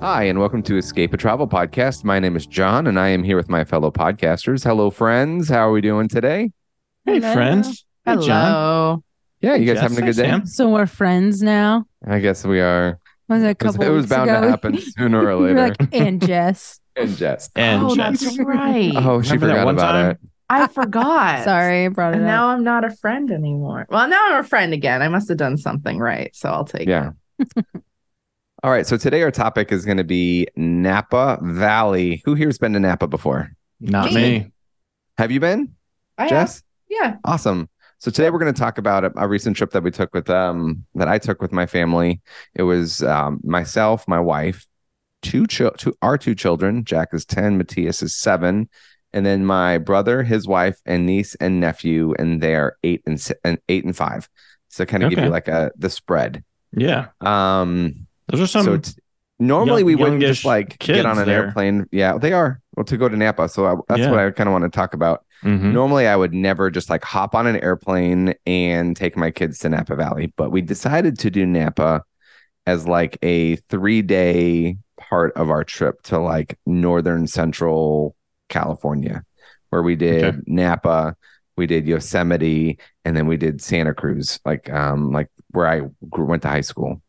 Hi, and welcome to Escape a Travel Podcast. My name is John, and I am here with my fellow podcasters. Hello, friends. How are we doing today? Hey, Hello. friends. Hey, John. Hello. Yeah, you guys Jess. having a good day? Sam. So we're friends now. I guess we are. Was it a It was, couple? it was weeks bound ago? to happen sooner or later. like, and Jess. and Jess. And oh, Jess. that's right. Oh, she Remember forgot about time? it. I forgot. Sorry, I brought it And up. now I'm not a friend anymore. Well, now I'm a friend again. I must have done something right, so I'll take Yeah. All right. So today our topic is going to be Napa Valley. Who here's been to Napa before? Not Me. me. Have you been, it. I have- Jess? Yeah. Awesome. So today we're going to talk about a, a recent trip that we took with um that I took with my family. It was um myself, my wife, two chil- two our two children. Jack is 10, Matthias is 7, and then my brother, his wife, and niece and nephew and they're 8 and, and 8 and 5. So kind of give you like a the spread. Yeah. Um Those are some. so normally young- we wouldn't just like get on an there. airplane. Yeah, they are. Well, to go to Napa. So I, that's Yeah. what I kind of want to talk about. Mhm. Normally, I would never just like hop on an airplane and take my kids to Napa Valley, but we decided to do Napa as like a three day part of our trip to like northern central California, where we did Okay. Napa, we did Yosemite, and then we did Santa Cruz, like um like where I grew, went to high school.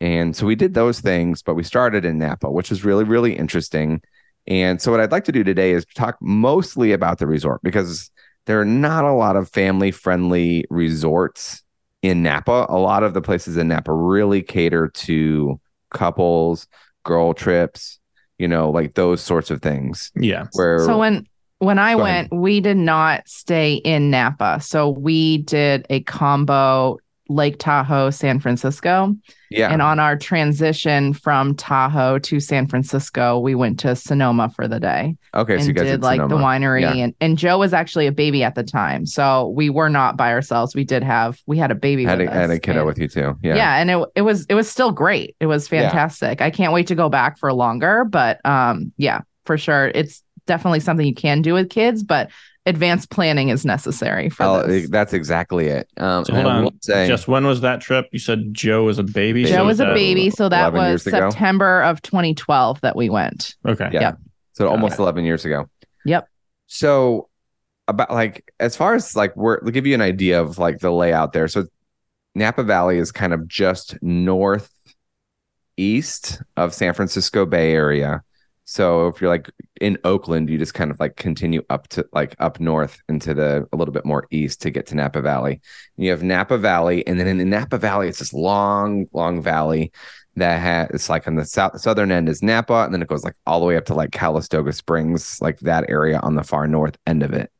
And so we did those things, but we started in Napa, which was really, really interesting. And so, what I'd like to do today is talk mostly about the resort because there are not a lot of family friendly resorts in Napa. A lot of the places in Napa really cater to couples, girl trips, you know, like those sorts of things. Yeah. Where So when when I Go ahead. went, we did not stay in Napa. So we did a combo Lake Tahoe, San Francisco. yeah, And on our transition from Tahoe to San Francisco, we went to Sonoma for the day. okay, so and you guys did like the winery Yeah. and, and Joe was actually a baby at the time. So we were not by ourselves. We did have we had a baby had a, had a kiddo and- with you too. Yeah. Yeah, and it it was it was still great. It was Yeah. fantastic. I can't wait to go back for longer, but um yeah, for sure. It's definitely something you can do with kids, but advanced planning is necessary for Oh, this. that's exactly it. Um, So hold on. say, Just when was that trip? You said Joe was a baby. Joe Joe so was a baby, so that was years ago? September of 2012 that we went. Okay. Yeah. Yep. So Got almost it. 11 years ago. Yep. So about like as far as like we're to give you an idea of like the layout there. So Napa Valley is kind of just north east of San Francisco Bay Area. So if you're like in Oakland, you just kind of like continue up to like up north into the a little bit more east to get to Napa Valley. You have Napa Valley, and then in the Napa Valley, it's this long, long valley that has it's like on the south southern end is Napa, and then it goes like all the way up to like Calistoga Springs, like that area on the far north end of it.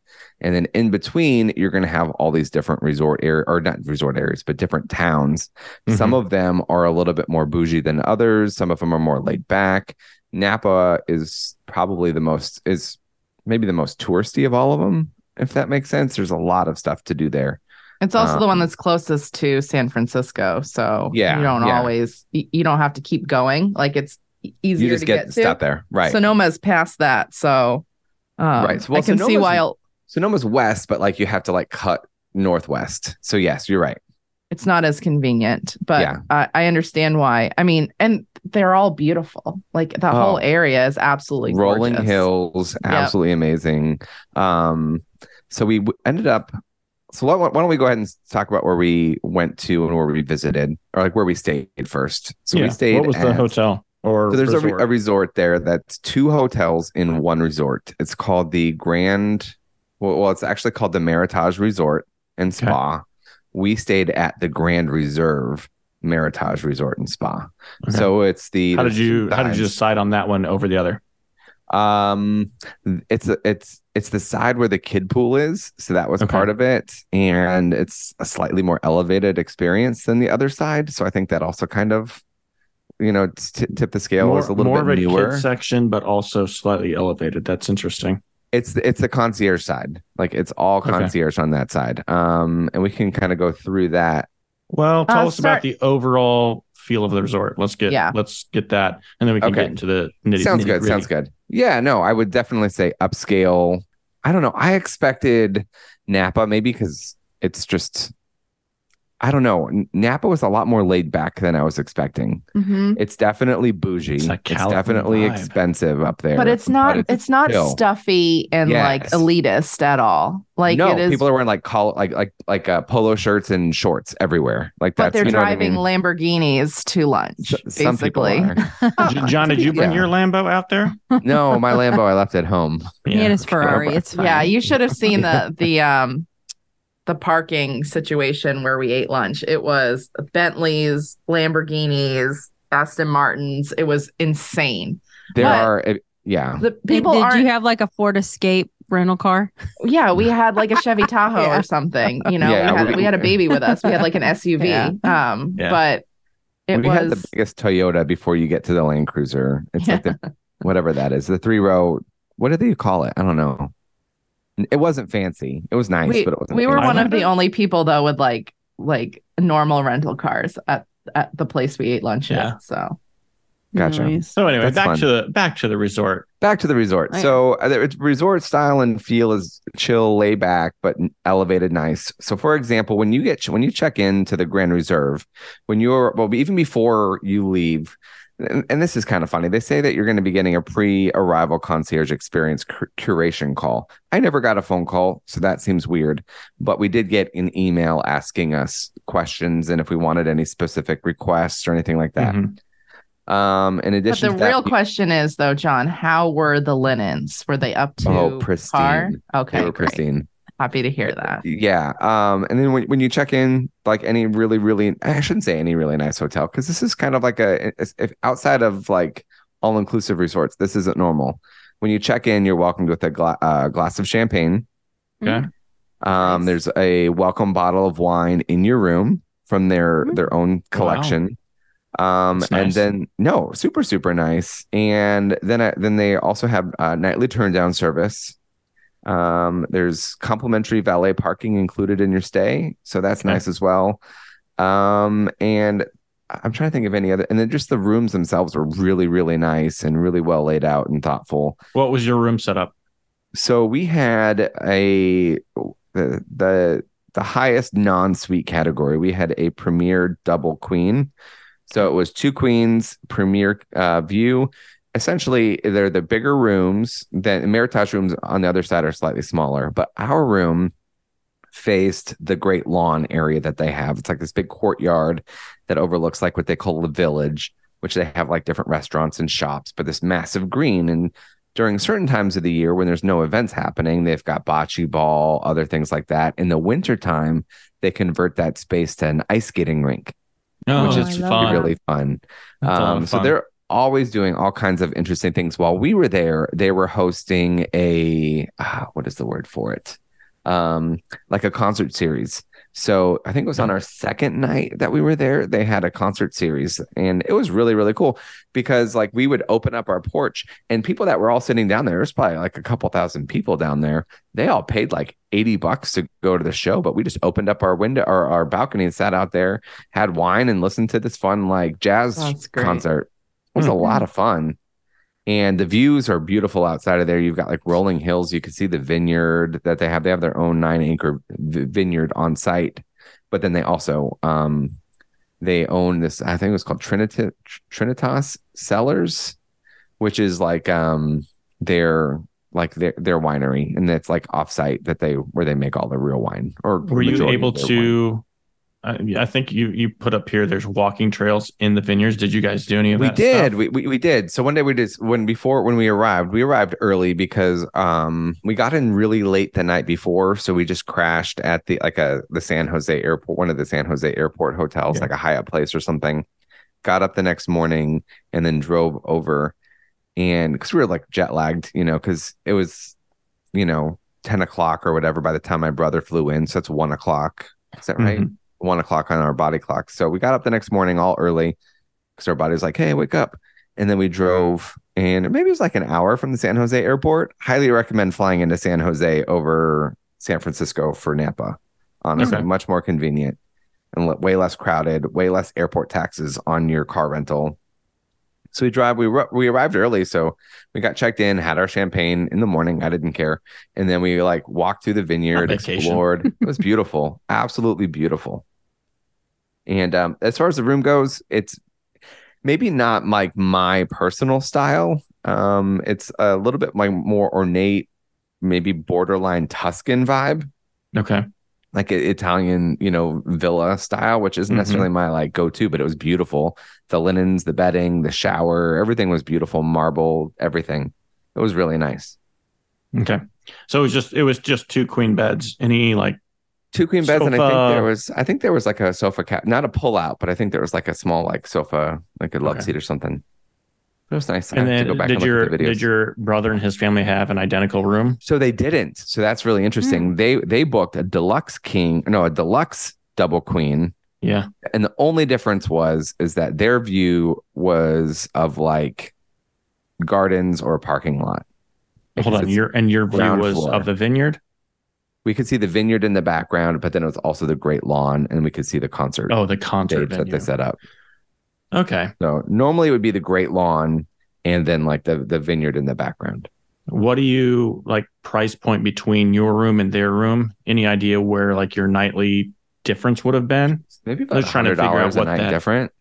And then in between, you're going to have all these different resort area or not resort areas, but different towns. Some mm-hmm. of them are a little bit more bougie than others. Some of them are more laid back. Napa is probably the most is maybe the most touristy of all of them, if that makes sense. There's a lot of stuff to do there. It's also the Um, one that's closest to San Francisco, so Yeah, you don't yeah. always you don't have to keep going. Like it's easier you just to get, get, stop there, right? Sonoma's past that, so um, Right, so, well, I can see Sonoma's- why I'll- Sonoma's west, but like you have to like cut northwest. So yes, you're right. It's not as convenient, but Yeah. I, I understand why. I mean, and they're all beautiful. Like the Oh. whole area is absolutely rolling gorgeous. hills absolutely amazing um so we w- ended up so why, why don't we go ahead and talk about where we went to and where we visited or like where we stayed first so yeah. we stayed What was the hotel or so there's a, re- resort? a resort there that's two hotels in one resort it's called the grand well, well it's actually called the meritage resort and Okay. We stayed at the grand reserve meritage resort and spa Okay. so it's the how did you how did you decide on that one over the other? Um, it's a, it's it's the side where the kid pool is, so that was Okay. part of it, and it's a slightly more elevated experience than the other side. So I think that also kind of, you know, t- tip the scale more is a little more bit of a newer. kid section, but also slightly elevated. That's interesting. It's the, it's the concierge side. Like it's all Okay. concierge on that side. Um, and we can kind of go through that. Well, tell Uh, us about the overall feel of the resort. Let's get Yeah. let's get that, and then we can Okay. get into the nitty. Gritty. Sounds good. nitty-gritty. Sounds good. Yeah, no, I would definitely say upscale. I don't know. I expected Napa maybe because it's just. I don't know. Napa was a lot more laid back than I was expecting. Mhm. It's definitely bougie. It's It's, definitely vibe. expensive up there. But it's not. it's, not chill. stuffy and like elitist at all. Like no, it is. people are wearing like call like like like uh, polo shirts and shorts everywhere. Like but they're you know what I driving mean? Lamborghinis to lunch. S- Some basically. John, did you bring Yeah. your Lambo out there? no, my Lambo I left at home. He had his. Ferrari. It's fine. Yeah, you should have seen the the um the parking situation where we ate lunch. It was Bentleys, Lamborghinis, Aston Martins. It was insane. There But- are uh, yeah. The people did aren't. you have like a Ford Escape rental car? yeah, we had like a Chevy Tahoe Yeah. or something. You know, Yeah, we had we- we had a baby with us. We had like an SUV. Yeah. Um, Yeah. but it we had was the biggest Toyota before you get to the Land Cruiser. It's like the whatever that is, the three row. What do they call it? I don't know. It wasn't fancy. It was nice, we, but it wasn't. we were fancy. one of the only people though with like like normal rental cars at at the place we ate lunch Yeah. at. So Gotcha. Nice. So anyway, That's back fun. to the back to the resort. back to the resort. Yeah. So uh, it's resort style and feel is chill, lay back, but elevated, nice. So for example, when you get when you check into the Grand Reserve, when you're well, even before you leave, and, and this is kind of funny. They say that you're going to be getting a pre-arrival concierge experience cur- curation call. I never got a phone call, so that seems weird. But we did get an email asking us questions and if we wanted any specific requests or anything like that. Mhm. Um, in But addition, the to that, real we- question is though, John, how were the linens? Were they up to Oh, par? pristine. Okay, they were great. pristine. Happy to hear that. Yeah. Um, and then when, when you check in, like any really, really, I shouldn't say any really nice hotel because this is kind of like a, if outside of like all inclusive resorts, this isn't normal. When you check in, you're welcomed with a gla- uh, glass of champagne. Okay. Um, Nice. There's a welcome bottle of wine in your room from their Mhm. their own collection. Um, That's and then no, super super nice. And then I, then they also have uh, nightly turn down service. Um, there's complimentary valet parking included in your stay, so that's Okay. nice as well. Um, and I'm trying to think of any other. And then just the rooms themselves were really really nice and really well laid out and thoughtful What was your room set up? so we had a the the the highest non-suite category we had a premier double queen so it was two queens premier uh, view essentially they're the bigger rooms then meritage rooms on the other side are slightly smaller but our room faced the great lawn area that they have it's like this big courtyard that overlooks like what they call the village which they have like different restaurants and shops but this massive green and during certain times of the year when there's no events happening, they've got bocce ball, other things like that. In the wintertime, they convert that space to an ice skating rink, Oh, which is fun. really fun. That's a lot Um, of so fun. they're always doing all kinds of interesting things. While we were there, they were hosting a ah, what is the word for it? Um, like a concert series. So I think it was on our second night that we were there. They had a concert series, and it was really really cool because like we would open up our porch, and people that were all sitting down there, there's probably like a couple thousand people down there. They all paid like eighty bucks to go to the show, but we just opened up our window or our balcony and sat out there, had wine, and listened to this fun like jazz concert. It was a Hmm. lot of fun. And the views are beautiful outside of there. You've got like rolling hills. You can see the vineyard that they have. They have their own nine acre vineyard on site, but then they also um they own this. I think it was called Trinitas Cellars, which is like um their like their their winery, and it's like offsite that they where they make all the real wine. Or Were you able to? wine. Uh, I think you you put up here. There's walking trails in the vineyards. Did you guys do any of that? we that? did we, we we did so one day we just when before when we arrived we arrived early because um we got in really late the night before so we just crashed at the like a the san jose airport one of the san jose airport hotels Yeah. like a hyatt place or something got up the next morning and then drove over and because we were like jet lagged you know because it was you know 10 o'clock or whatever by the time my brother flew in so it's one o'clock is that right Mhm. One o'clock on our body clock. So we got up the next morning all early because our body's like, hey, wake up. and then we drove and maybe it was like an hour from the San Jose airport. Highly recommend flying into San Jose over San Francisco for Napa. Honestly, Okay. much more convenient and way less crowded, way less airport taxes on your car rental. So we drive. We we arrived early, so we got checked in, had our champagne in the morning. I didn't care, and then we like walked through the vineyard, explored. It was beautiful, absolutely beautiful. And um, as far as the room goes, it's maybe not like my personal style. Um, it's a little bit like more ornate, maybe borderline Tuscan vibe Okay. like Italian, you know, villa style, which isn't Mhm. necessarily my like go to, but it was beautiful. The linens, the bedding, the shower, everything was beautiful. Marble, everything. It was really nice. Okay. So it was just it was just two queen beds. Any like Two queen beds, and I think there was, I think there was like a sofa cap, not a pull out, but I think there was like a small like sofa, like a love Okay. seat or something. It was nice. And to then go back did and your at the videos. did your brother and his family have an identical room? So they didn't. So that's really interesting. Mm. They they booked a deluxe king, no, a deluxe double queen. Yeah. and the only difference was is that their view was of like gardens or a parking lot Hold on. Your and your view was floor. of the vineyard? We could see the vineyard in the background but then it was also the great lawn and we could see the concert Oh, the concert that they set up Okay. so normally it would be the great lawn and then like the the vineyard in the background What do you like price point between your room and their room? Any idea where like your nightly difference would have been? maybe about trying to figure out what night that- different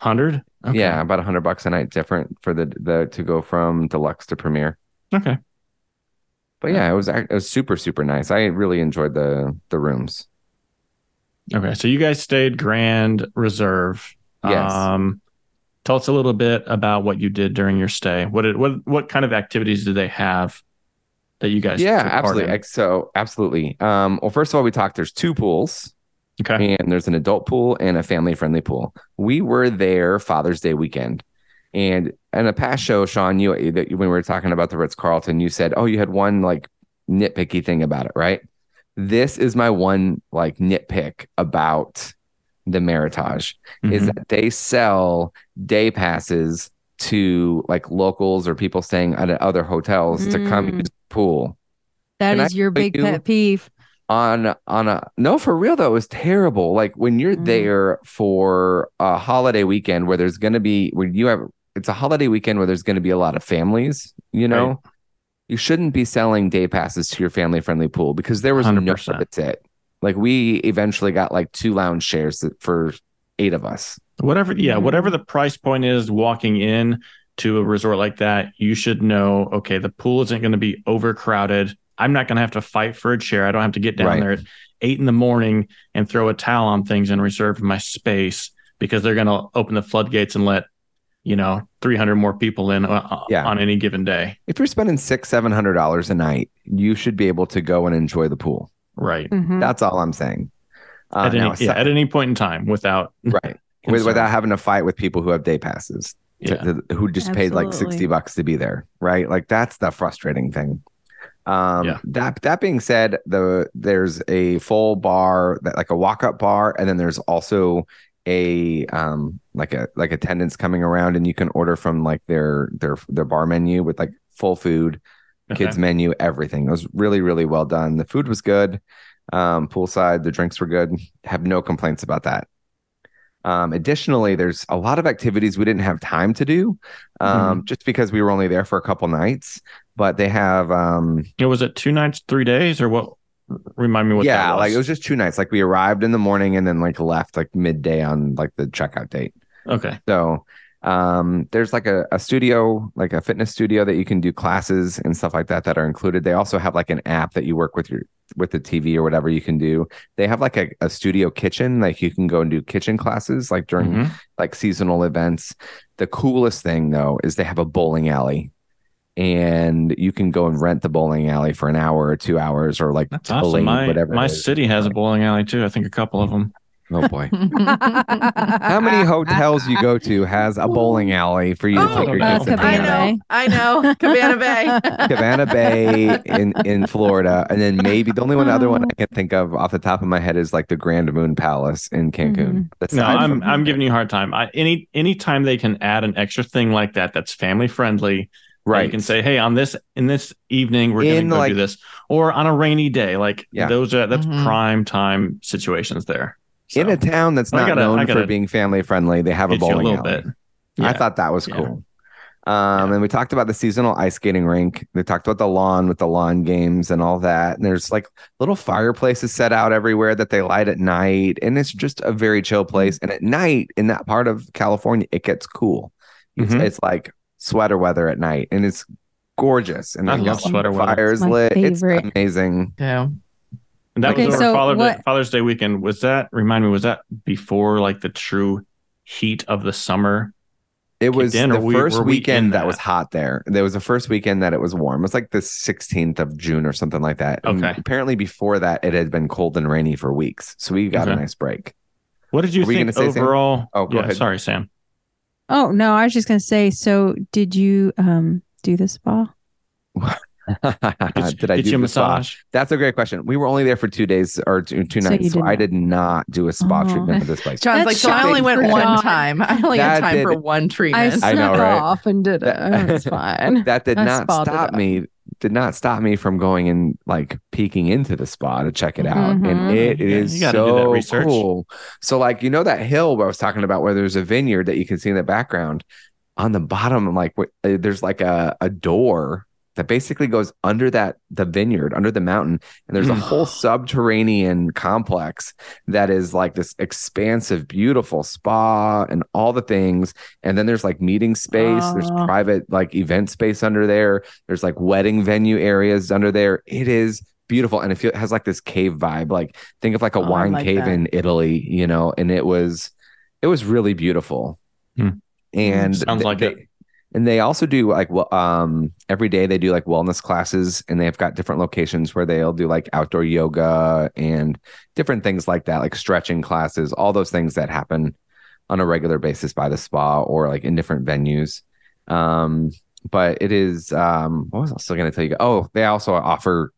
Hundred? Okay. yeah about a hundred bucks a night different for the the to go from deluxe to premiere Okay. But yeah it was it was super super nice i really enjoyed the the rooms Okay. So you guys stayed Grand Reserve. Yes. Um tell us a little bit about what you did during your stay. What did what what kind of activities did they have that you guys yeah absolutely? So absolutely um well first of all we talked there's two pools Okay. and there's an adult pool and a family friendly pool we were there father's day weekend and in a past show sean you that when we were talking about the ritz-carlton you said oh you had one like nitpicky thing about it right this is my one like nitpick about the meritage is Mhm. that they sell day passes to like locals or people staying at other hotels to come Mm. use the pool That Can I your big you- pet peeve. on on a no for real though it was terrible like when you're Mm. there for a holiday weekend where there's going to be when you have it's a holiday weekend where there's going to be a lot of families you know Right. you shouldn't be selling day passes to your family friendly pool because there was no 100%. that's it like we eventually got like two lounge chairs for eight of us Whatever, yeah, Mhm. whatever the price point is walking in to a resort like that, you should know, okay, the pool isn't going to be overcrowded. I'm not going to have to fight for a chair. I don't have to get down Right. there at eight in the morning and throw a towel on things and reserve my space because they're going to open the floodgates and let, you know, 300 more people in uh, Yeah. on any given day. if you're spending six seven hundred dollars a night you should be able to go and enjoy the pool Right. Mhm. that's all i'm saying uh, at, any, now, yeah, at any point in time without right with, without having to fight with people who have day passes to- Yeah. to- who just paid like 60 bucks to be there right like that's the frustrating thing um Yeah. that that being said the there's a full bar that like a walk-up bar and then there's also a um like a like attendants coming around and you can order from like their their their bar menu with like full food Okay. kids menu everything. It was really really well done. The food was good. Um poolside the drinks were good. Have no complaints about that. Um additionally there's a lot of activities we didn't have time to do um just because we were only there for a couple nights but they have um know, was it two nights, three days, or what? Remind me what yeah that was. like it was just two nights like we arrived in the morning and then like left like midday on like the checkout date okay. So um, there's like a, a studio, like a fitness studio that you can do classes and stuff like that that are included. They also have like an app that you work with your with the TV or whatever you can do. They have like a, a studio kitchen, like you can go and do kitchen classes like during Mhm. like seasonal events. The coolest thing though is they have a bowling alley. And you can go and rent the bowling alley for an hour or two hours or like That's till awesome. My whatever my city has a bowling alley too. I think a couple of them. Oh boy. How many hotels you go to has a bowling alley for you to Oh, take your uh, kids into? I know. I know. Cabana Bay. Cabana Bay in in Florida, and then maybe the only one other one I can think of off the top of my head is like the Grand Moon Palace in Cancun. Mhm. That's No, I'm from- I'm giving you a hard time. I, any anytime they can add an extra thing like that that's family friendly, right. You can say, "Hey, on this in this evening, we're In, going to go like- do this," or on a rainy day. Like Yeah. those are that's Mhm. prime time situations there. in a town that's not gotta- known for gotta being family friendly, they have a hit you a bowling little alley. bit. I thought that was Yeah. cool. Um, and we talked about the seasonal ice skating rink. They talked about the lawn with the lawn games and all that. And there's like little fireplaces set out everywhere that they light at night. And it's just a very chill place. And at night in that part of California, it gets cool. It's, Mhm. it's like sweater weather at night and it's gorgeous. And I love sweater weather. fires My lit. favorite. It's amazing. Yeah. And that Okay, was so over Father Day, what- Father's Day weekend. Was that remind me? Was that before like the true heat of the summer? It was in, the we- first were we weekend that? that? was hot there. There was the first weekend that it was warm. It was like the 16th of June or something like that. And Okay. apparently before that, it had been cold and rainy for weeks. So we got a nice break. What did you Were you think gonna say, Sam? overall? Oh, go yeah, ahead. Sorry, Sam. Oh no, I was just gonna say. So, did you um do the spa? did I Get do you a the spa? massage? That's a great question. We were only there for two days or two, two So nights. So did I did not do a spa Oh. treatment at this place. John's That's like, so I only went one John. time. I only That had time did- for one I treatment. snuck I know, right? off and did it. It's fine. That did I not spotted stop it. me. Did not stop me from going and like peeking into the spa to check it out, and Mhm. it Yeah, is you gotta do that so cool. So, like you know that hill where I was talking about, where there's a vineyard that you can see in the background. On the bottom, like what- uh, there's like a a door that basically goes under that the vineyard, under the mountain, and there's a Mm. whole subterranean complex that is like this expansive, beautiful spa and all the things. And then there's like meeting space, there's Oh. private like event space under there. There's like wedding venue areas under there. It is beautiful. And it, feel, it has like this cave vibe. Like think of like a Oh, wine like cave that. in Italy, you know, and it was it was really beautiful. Hmm. And Sounds th- like they, it. And they also do like well um every day they do like wellness classes and they've got different locations where they'll do like outdoor yoga and different things like that like stretching classes all those things that happen on a regular basis by the spa or like in different venues um but it is um what was I still going to tell you oh they also offer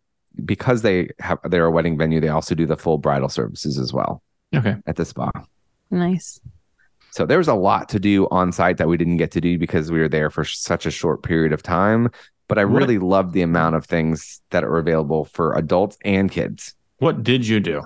because they have they're a wedding venue they also do the full bridal services as well Okay. at the spa nice. So there was a lot to do on site that we didn't get to do because we were there for such a short period of time. But I What- really loved the amount of things that are available for adults and kids. What did you do?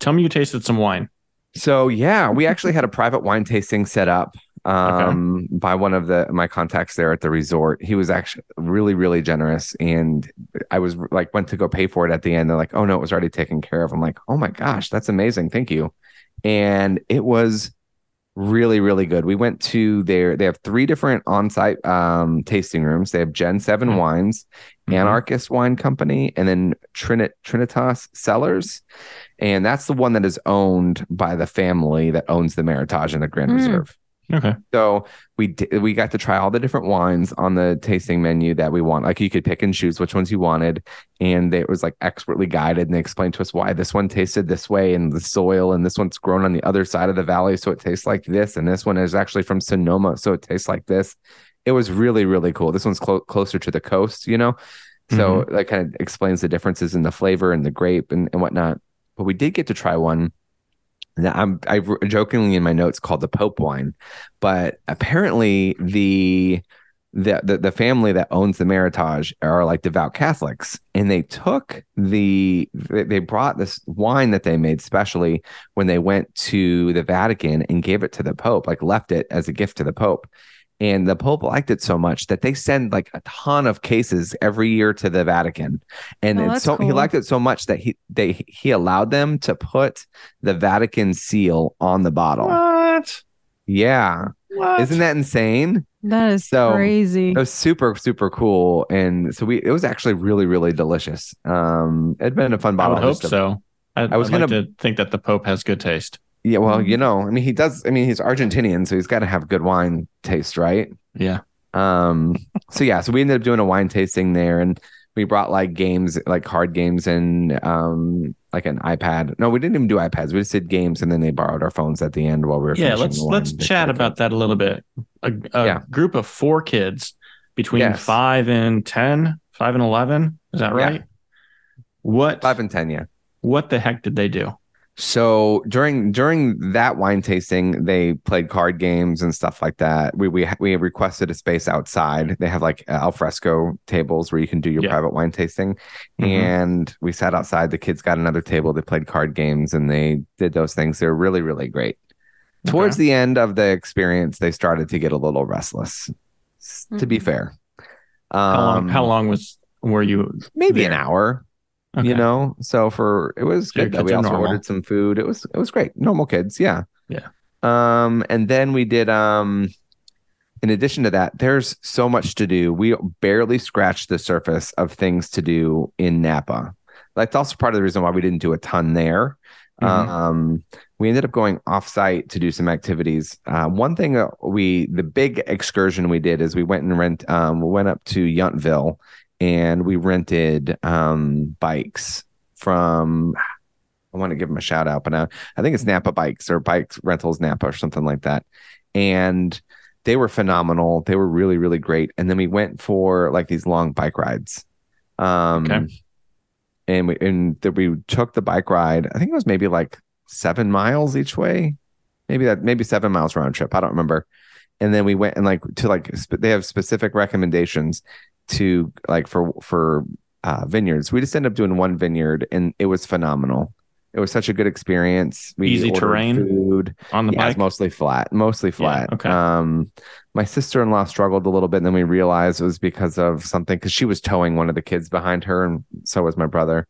Tell me you tasted some wine. So yeah, we actually had a private wine tasting set up um, by one of the my contacts there at the resort. He was actually really really generous, and I was like went to go pay for it at the end. They're like, "Oh no, it was already taken care of." I'm like, "Oh my gosh, that's amazing, thank you." And it was really really good. We went to their they have three different on-site um, tasting rooms. They have Gen 7 Mhm. Wines, Mhm. Anarchist Wine Company, and then Trinit Trinitas Cellars. And that's the one that is owned by the family that owns the Meritage and the Grand Mm. Reserve. Okay. So we di- we got to try all the different wines on the tasting menu that we want. Like you could pick and choose which ones you wanted, and it was like expertly guided. And they explained to us why this one tasted this way and the soil, and this one's grown on the other side of the valley, so it tastes like this, and this one is actually from Sonoma, so it tastes like this. It was really really cool. This one's clo- closer to the coast, you know, so mm-hmm. that kind of explains the differences in the flavor and the grape and, and whatnot. But we did get to try one I'm I jokingly in my notes called the Pope wine, but apparently the the the, the family that owns the Meritage are like devout Catholics, and they took the they brought this wine that they made specially when they went to the Vatican and gave it to the Pope, like left it as a gift to the Pope. And the Pope liked it so much that they send like a ton of cases every year to the Vatican. And Oh, it's that's so he liked it so much that he they he allowed them to put the Vatican seal on the bottle. What? Yeah. What? Isn't that insane? That is So, crazy. It was super, super cool. And so we it was actually really, really delicious. Um it'd been a fun I bottle. would hope so. I, I was I'd gonna- to think that the Pope has good taste. Yeah, well, you know, I mean he does I mean he's Argentinian, so he's gotta have good wine taste, right? Yeah. Um, so yeah, so we ended up doing a wine tasting there, and we brought like games, like card games, and um, like an iPad. No, we didn't even do iPads. We just did games, and then they borrowed our phones at the end while we were. Yeah, let's let's chat about that a little bit. A, a Yeah. group of four kids between Yes. five and 10, five and eleven. Is that Yeah. right? What five and ten. Yeah. what the heck did they do? So during during that wine tasting, they played card games and stuff like that. We we we requested a space outside. They have like alfresco tables where you can do your Yeah. private wine tasting, Mhm. and we sat outside. The kids got another table. They played card games and they did those things. They're really really great. Towards the end of the experience, they started to get a little restless. s- To be Mhm. fair, How long? Um, How long was were you? Maybe an hour Okay. you know so for it was So good kids we also normal. ordered some food it was it was great normal kids yeah Yeah. um and then we did um in addition to that there's so much to do we barely scratched the surface of things to do in napa that's also part of the reason why we didn't do a ton there Mhm. um we ended up going off site to do some activities uh, one thing that we the big excursion we did is we went and rent um we went up to Yountville and we rented um bikes from I want to give them a shout out, but now I think it's Napa Bikes or Bikes Rentals Napa or something like that. And they were phenomenal. They were really, really great. And then we went for like these long bike rides. Um Okay. and we and that we took the bike ride. I think it was maybe like seven miles each way. Maybe that maybe seven miles round trip. I don't remember. And then we went and like to like sp- they have specific recommendations to like for for uh, vineyards. We just ended up doing one vineyard, and it was phenomenal. It was such a good experience. We Easy terrain? food. on the yeah, bike. mostly flat, mostly flat. okay. Um, my sister in law struggled a little bit, and then we realized it was because of something because she was towing one of the kids behind her, and so was my brother.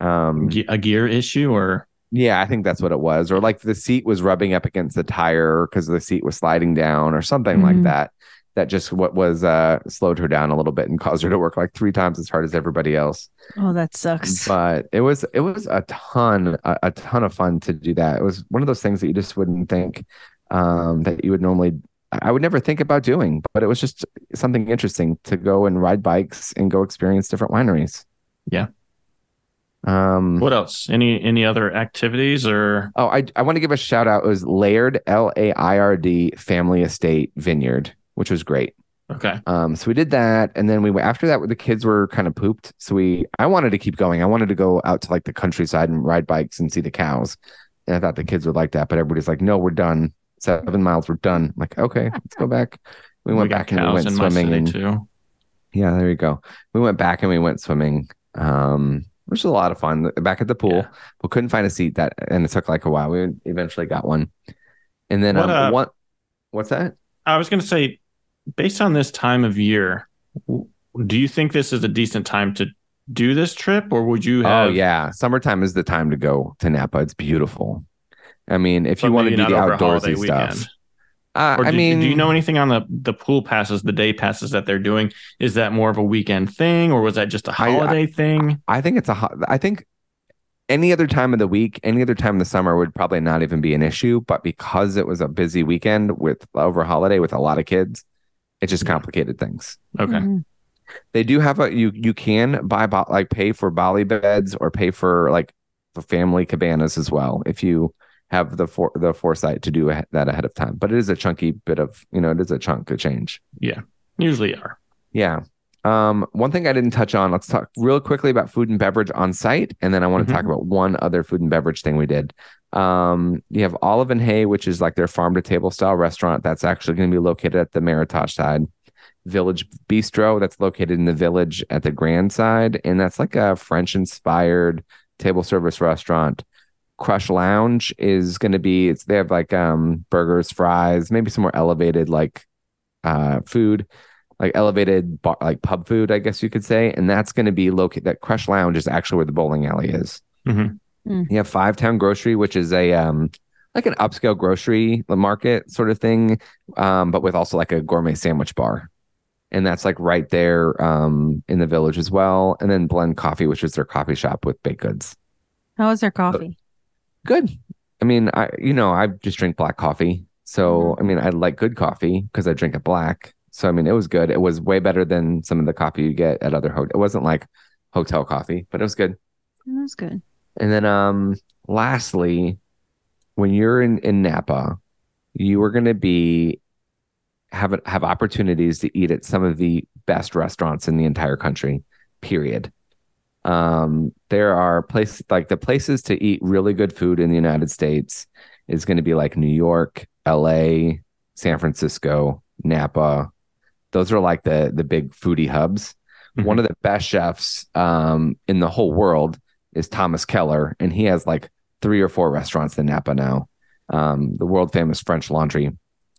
Um, a gear issue or yeah, I think that's what it was, or like the seat was rubbing up against the tire because the seat was sliding down, or something like Mhm. that. That just what was uh slowed her down a little bit and caused her to work like three times as hard as everybody else Oh, that sucks. but it was it was a ton a, a ton of fun to do that it was one of those things that you just wouldn't think um that you would normally i would never think about doing but it was just something interesting to go and ride bikes and go experience different wineries Yeah. um what else? Any any other activities or oh i i want to give a shout out it was laird l-a-i-r-d family estate vineyard which was great okay. Um, so we did that, and then we went after that. The kids were kind of pooped, so we I wanted to keep going. I wanted to go out to like the countryside and ride bikes and see the cows, and I thought the kids would like that. But everybody's like, "No, we're done. Seven miles, we're done." I'm like, okay, let's go back. We went got back and we went swimming. And, too. yeah, there you go. We went back and we went swimming, um, which was a lot of fun. Back at the pool, Yeah. but couldn't find a seat that, and it took like a while. We eventually got one, and then What, um, uh, what? What's that? I was going to say, based on this time of year, do you think this is a decent time to do this trip, or would you have? Oh yeah, summertime is the time to go to Napa. It's beautiful. I mean, if but you want to do the not over a holiday outdoorsy stuff, uh, Or I mean, do you know anything on the the pool passes, the day passes that they're doing? Is that more of a weekend thing, or was that just a holiday thing? I think it's a. ho- I think any other time of the week, any other time in the summer would probably not even be an issue. But because it was a busy weekend with over holiday with a lot of kids, it just Yeah. complicated things. Okay. Mhm. They do have a you you can buy like pay for Bali beds or pay for like for family cabanas as well if you have the for the foresight to do that ahead of time. But it is a chunky bit of you know it is a chunk of change. Yeah, usually are. Yeah. Um, one thing I didn't touch on, let's talk real quickly about food and beverage on site. And then I want to Mhm. talk about one other food and beverage thing we did. Um, you have Olive and Hay, which is like their farm to table style restaurant that's actually going to be located at the Meritage side. Village Bistro, that's located in the village at the Grand side. And that's like a French inspired table service restaurant. Crush Lounge is going to be, it's, they have like um, burgers, fries, maybe some more elevated like uh, food like elevated bar, like pub food, I guess you could say, and that's going to be located. That Crush Lounge is actually where the bowling alley is. Mhm. You have Five Town Grocery, which is a um like an upscale grocery market sort of thing, um, but with also like a gourmet sandwich bar, and that's like right there um in the village as well. And then Blend Coffee, which is their coffee shop with baked goods. How was their coffee? Good. I mean, I you know I just drink black coffee, so I mean I like good coffee because I drink it black. So I mean, it was good. It was way better than some of the coffee you get at other hotels. It wasn't like hotel coffee, but it was good. That was good. And then um lastly, when you're in, in Napa, you are gonna be have have opportunities to eat at some of the best restaurants in the entire country, period. Um, there are places like the places to eat really good food in the United States is going to be like New York, LA, San Francisco, Napa. Those are like the the big foodie hubs. Mhm. One of the best chefs um, in the whole world is Thomas Keller, and he has like three or four restaurants in Napa now. Um, the world famous French Laundry.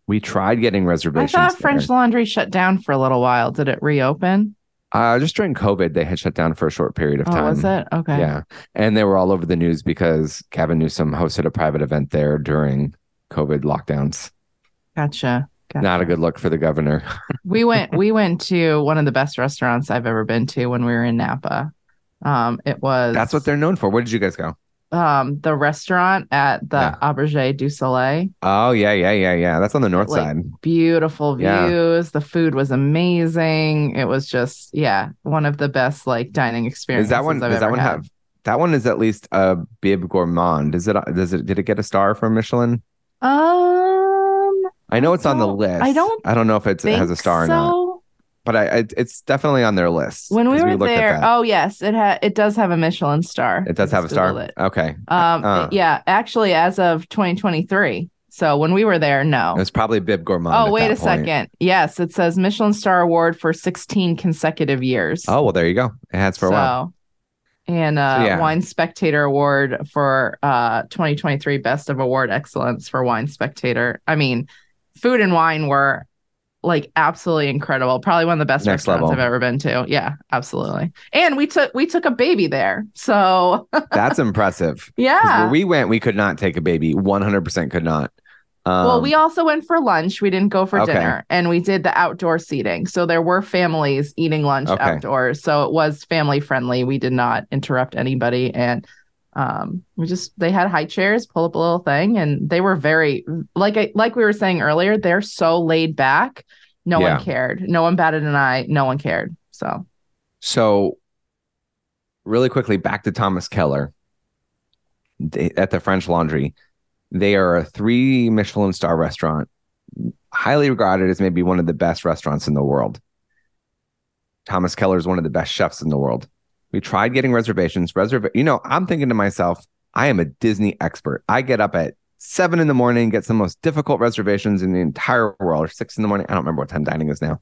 We tried getting reservations. I thought there. French Laundry shut down for a little while. Did it reopen? Uh, just during COVID, they had shut down for a short period of Oh, time. was it? Okay. Yeah. And they were all over the news because Gavin Newsom hosted a private event there during COVID lockdowns. Gotcha. gotcha. Not a good look for the governor. we went we went to one of the best restaurants I've ever been to when we were in Napa. Um, it was That's what they're known for. Where did you guys go? um the restaurant at the Yeah. Auberge du Soleil. Oh, yeah, yeah, yeah, yeah. That's on the north Like, side. Beautiful Yeah. views. The food was amazing. It was just yeah, one of the best like dining experiences. Is that one? I've Does that one had. have? That one is at least a bib gourmand. Is it? Does it? Did it get a star from Michelin? Um, I know it's on the list. I don't I don't know if it has a star or not, so. But I, I it's definitely on their list. When we were at there, oh yes, it had it does have a Michelin star. it does have a star. It. Okay, Um, Uh. yeah, actually, as of 2023. So when we were there, no. it was probably bib gourmand. Oh, wait a point. second. Yes, it says Michelin Star Award for 16 consecutive years. Oh well, there you go. It has for a while. And uh, So, yeah. Wine Spectator Award for uh 2023 Best of Award Excellence for Wine Spectator. I mean, food and wine were like absolutely incredible. Probably one of the best Next restaurants level. I've ever been to. Yeah, absolutely. And we took we took a baby there. So That's impressive. yeah. Where we went, we could not take a baby. One hundred percent could not. Um, well, we also went for lunch. We didn't go for Okay. dinner, and we did the outdoor seating. So there were families eating lunch Okay. outdoors. So it was family friendly. We did not interrupt anybody, and um, we just they had high chairs, pull up a little thing, and they were very like I like we were saying earlier. They're so laid back. No Yeah. one cared. No one batted an eye. No one cared. So So, really quickly, back to Thomas Keller They- at the French Laundry. They are a three Michelin star restaurant, highly regarded as maybe one of the best restaurants in the world. Thomas Keller is one of the best chefs in the world. We tried getting reservations. Reserve, you know, I'm thinking to myself, I am a Disney expert. I get up at seven in the morning, get some most difficult reservations in the entire world, or six in the morning. I don't remember what time dining is now.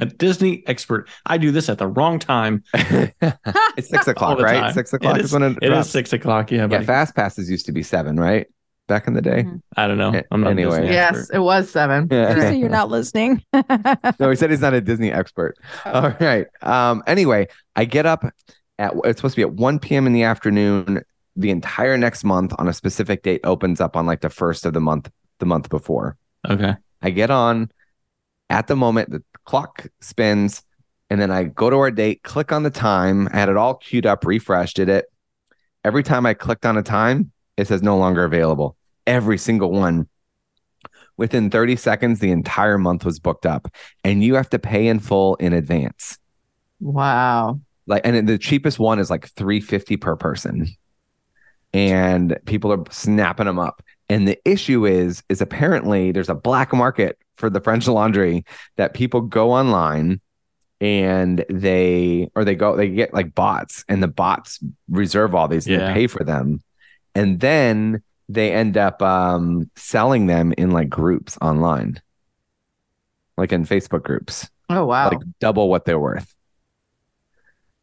A Disney expert. I do this at the wrong time. it's six o'clock, the right? time. Six o'clock It is, is, when it, it drops. is six o'clock. Yeah, Yeah, buddy. fast passes used to be seven, right? Back in the day. Mhm. I don't know. I'm not anyway. a yes, it was seven. Yeah. Just so you're not listening. No, he said he's not a Disney expert. Oh. All right. Um. Anyway, I get up at it's supposed to be at 1 p.m. in the afternoon. The entire next month on a specific date opens up on like the first of the month, the month before. Okay. I get on at the moment, the clock spins, and then I go to our date, click on the time. I had it all queued up, refreshed, did it. Every time I clicked on a time, it says no longer available. Every single one. Within 30 seconds, the entire month was booked up, and you have to pay in full in advance. Wow. Like, and the cheapest one is like 350 per person. And people are snapping them up. And the issue is, is apparently there's a black market for the French laundry that people go online and they or they go they get like bots and the bots reserve all these and Yeah. they pay for them. And then they end up um selling them in like groups online. Like in Facebook groups Oh wow. like double what they're worth.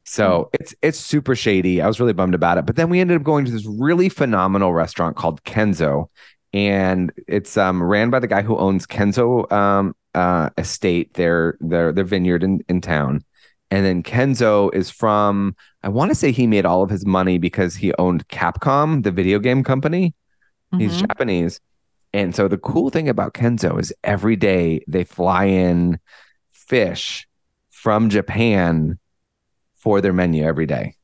So it's it's super shady. I was really bummed about it. But then we ended up going to this really phenomenal restaurant called Kenzo. And it's um ran by the guy who owns Kenzo um uh estate, their their their vineyard in, in town. And then Kenzo is from I want to say he made all of his money because he owned Capcom, the video game company. He's Mhm. Japanese. And so the cool thing about Kenzo is every day they fly in fish from Japan for their menu every day.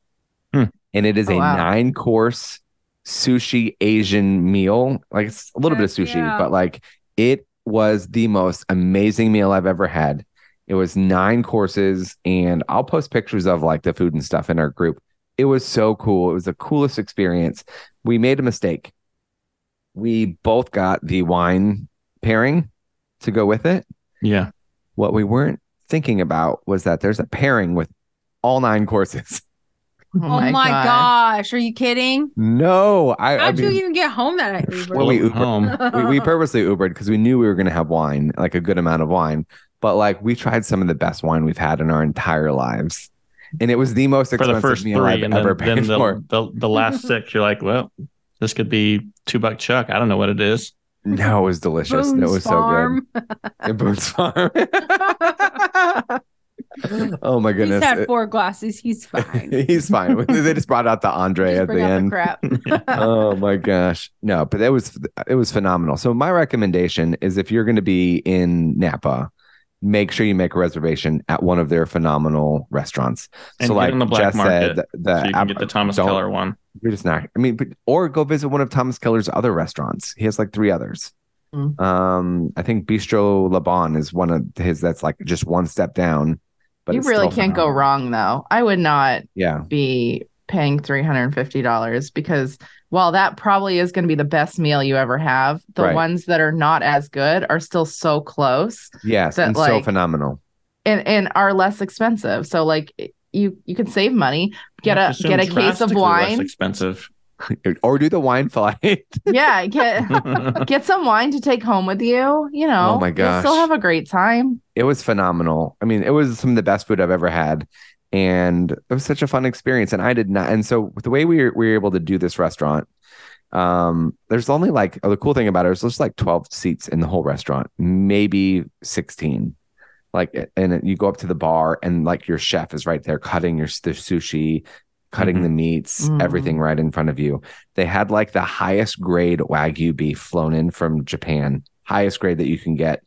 Hmm. And it is Oh, a wow. nine course sushi Asian meal. Like it's a little bit of sushi, yeah. but like it was the most amazing meal I've ever had. It was nine courses, and I'll post pictures of like the food and stuff in our group. It was so cool. It was the coolest experience. We made a mistake. We both got the wine pairing to go with it. Yeah. What we weren't thinking about was that there's a pairing with all nine courses. Oh, my, God. gosh. Are you kidding? No, I, I How'd you mean, even get home that night? Uber? Well, we Well, Ubered. home. we, we purposely Ubered because we knew we were going to have wine, like a good amount of wine. But like we tried some of the best wine we've had in our entire lives, and it was the most For expensive the first meal three, I've and ever then, paid then for. the, the the last six, you're like, well, this could be two buck chuck. I don't know what it is. No, it was delicious. Boone's it was Farm. so good. Yeah, Boone's Farm. oh my goodness. He's had four glasses. He's fine. He's fine. they just brought out the Andre Just at the out end. crap. oh my gosh no but that was it was phenomenal so my recommendation is if you're going to be in napa make sure you make a reservation at one of their phenomenal restaurants And so get like in the black Jess market said the so you can get the Thomas Keller one. you're just not i mean but, or go visit one of thomas keller's other restaurants he has like three others Mm. um i think bistro laban is one of his that's like just one step down but you really can't go wrong though. I would not yeah be paying $350 because while that probably is going to be the best meal you ever have, the Right. ones that are not as good are still so close yes That, and so phenomenal and, and are less expensive. So like you you can save money, get I a have get a case of drastically less wine. expensive. or do the wine flight yeah, get get some wine to take home with you, you know. Oh my You'll still have a great time. it was phenomenal. I mean, it was some of the best food I've ever had. And it was such a fun experience. And I did not. And so the way we were, we were able to do this restaurant, um, there's only like oh, the cool thing about it is there's like 12 seats in the whole restaurant, maybe 16. Like, and you go up to the bar and like your chef is right there cutting your the sushi, cutting Mhm. the meats, Mm. everything right in front of you. They had like the highest grade Wagyu beef flown in from Japan, highest grade that you can get.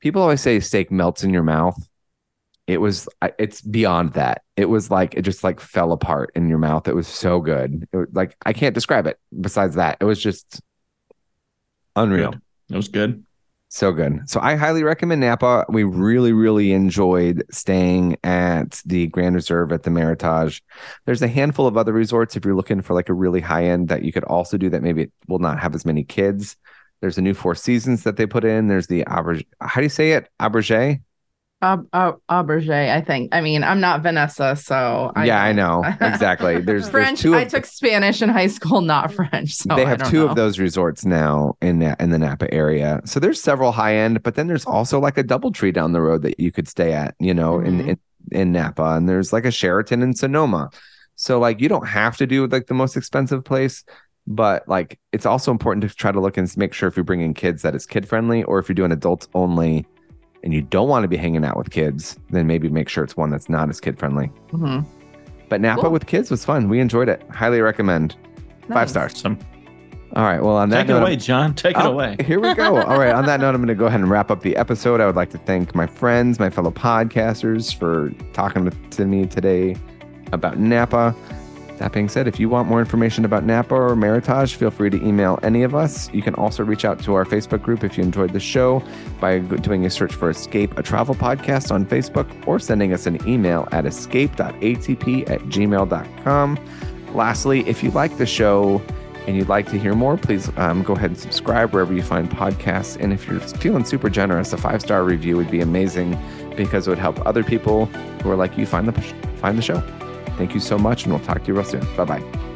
People always say steak melts in your mouth. It was, it's beyond that. It was like, it just like fell apart in your mouth. It was so good. It was like, I can't describe it besides that. It was just unreal. Good. It was good. So good. So I highly recommend Napa. We really, really enjoyed staying at the Grand Reserve at the Meritage. There's a handful of other resorts if you're looking for like a really high end that you could also do that maybe will not have as many kids. There's a new Four Seasons that they put in. There's the Auberge. How do you say it? Auberge? Ab- Ab- Auberge, I think. I mean, I'm not Vanessa, so yeah, I don't- know exactly. There's French. There's I took Spanish in high school, not French. So they I have two know. of those resorts now in in the Napa area. So there's several high end, but then there's also like a DoubleTree down the road that you could stay at. You know, in, Mhm. in in Napa, and there's like a Sheraton in Sonoma. So like you don't have to do like the most expensive place, but like it's also important to try to look and make sure if you're bringing kids that it's kid friendly, or if you're doing adults only, and you don't want to be hanging out with kids, then maybe make sure it's one that's not as kid friendly. Mhm. But Napa Cool. with kids was fun. We enjoyed it. Highly recommend. Five stars. Some All right. Well, on that take it note, away, John. Take it Oh, away. Here we go. All right. On that note, I'm going to go ahead and wrap up the episode. I would like to thank my friends, my fellow podcasters for talking to, to me today about Napa. That being said, if you want more information about Napa or Meritage, feel free to email any of us. You can also reach out to our Facebook group if you enjoyed the show by doing a search for Escape, a travel podcast on Facebook, or sending us an email at escape.atp at gmail.com. Lastly, if you like the show, and you'd like to hear more, please um, go ahead and subscribe wherever you find podcasts. And if you're feeling super generous, a five star review would be amazing because it would help other people who are like you find the find the show. Thank you so much, and we'll talk to you real soon. Bye bye.